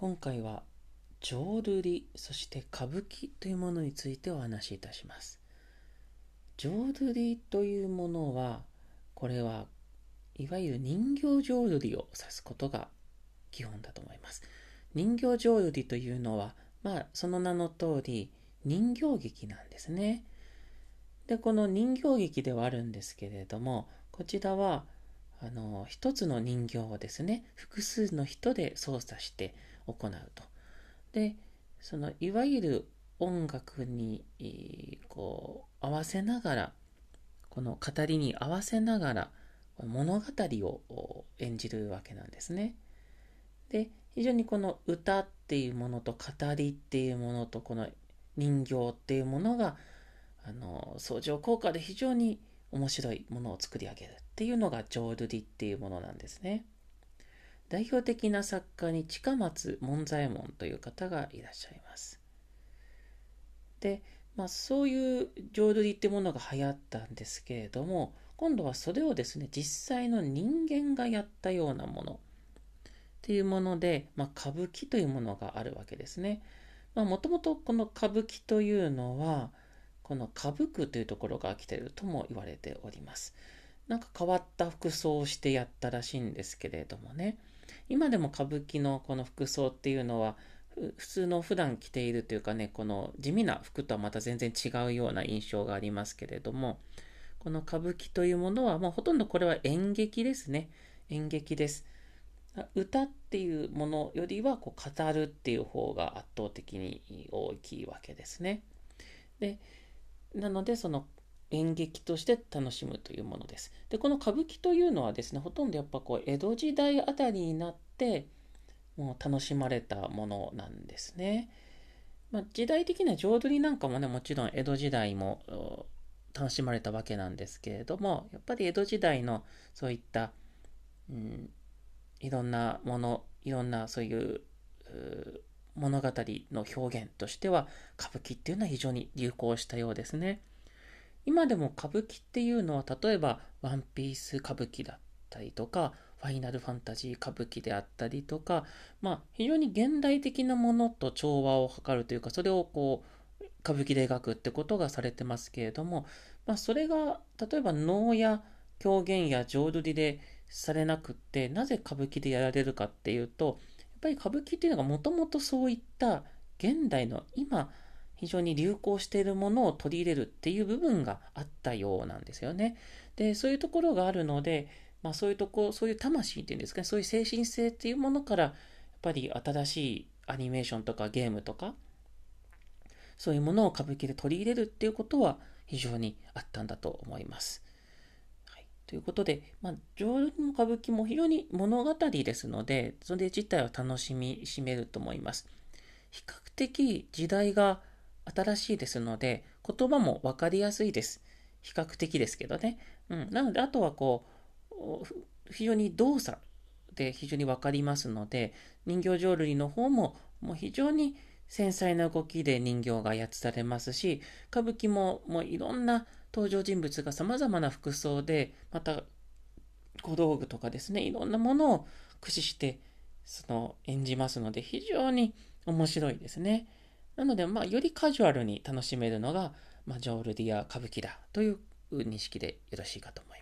今回は浄瑠璃そして歌舞伎というものについてお話しいたします。浄瑠璃というものはこれはいわゆる人形浄瑠璃を指すことが基本だと思います。人形浄瑠璃というのはまあその名の通り人形劇なんですね。でこの人形劇ではあるんですけれどもこちらはあの一つの人形をですね複数の人で操作して行うと。でそのいわゆる音楽にこう合わせながらこの語りに合わせながら物語を演じるわけなんですね。で非常にこの歌っていうものと語りっていうものとこの人形っていうものがあの相乗効果で非常に面白いものを作り上げるっていうのが浄瑠璃っていうものなんですね。代表的な作家に近松門左衛門という方がいらっしゃいます。で、まあ、そういう浄瑠璃ってものが流行ったんですけれども今度はそれをですね実際の人間がやったようなものっていうもので、まあ、歌舞伎というものがあるわけですね。もともとこの歌舞伎というのはこの歌舞伎というところが来ているとも言われております。なんか変わった服装をしてやったらしいんですけれどもね。今でも歌舞伎のこの服装っていうのは普通の普段着ているというかねこの地味な服とはまた全然違うような印象がありますけれどもこの歌舞伎というものはもうほとんどこれは演劇ですね。演劇です。歌っていうものよりはこう語るっていう方が圧倒的に大きいわけですね。でなのでその演劇として楽しむというものです。で、この歌舞伎というのはですね、ほとんどやっぱこう江戸時代あたりになってもう楽しまれたものなんですね。まあ、時代的には浄瑠璃なんかもね、もちろん江戸時代も楽しまれたわけなんですけれども、やっぱり江戸時代のそういった、うん、いろんなもの、いろんなそういう物語の表現としては歌舞伎っていうのは非常に流行したようですね。今でも歌舞伎っていうのは例えばワンピース歌舞伎だったりとかファイナルファンタジー歌舞伎であったりとかまあ非常に現代的なものと調和を図るというかそれをこう歌舞伎で描くってことがされてますけれども、まあ、それが例えば能や狂言や浄瑠璃でされなくってなぜ歌舞伎でやられるかっていうとやっぱり歌舞伎っていうのがもともとそういった現代の今非常に流行しているものを取り入れるっていう部分があったようなんですよね。で、そういうところがあるので、まあそういうとこ、そういう魂っていうんですかね、そういう精神性っていうものから、やっぱり新しいアニメーションとかゲームとか、そういうものを歌舞伎で取り入れるっていうことは非常にあったんだと思います。はい、ということで、まあ、浄瑠璃の歌舞伎も非常に物語ですので、それ自体は楽しみ、しめると思います。比較的時代が新しいですので、言葉も分かりやすいです。比較的ですけどね。うん。なので、あとはこう、非常に動作で非常に分かりますので、人形浄瑠璃の方ももう非常に繊細な動きで人形が操られますし、歌舞伎ももういろんな登場人物が様々な服装で、また小道具とかですね、いろんなものを駆使してその演じますので、非常に面白いですね。なので、まあ、よりカジュアルに楽しめるのが、まあ、浄瑠璃や歌舞伎だという認識でよろしいかと思います。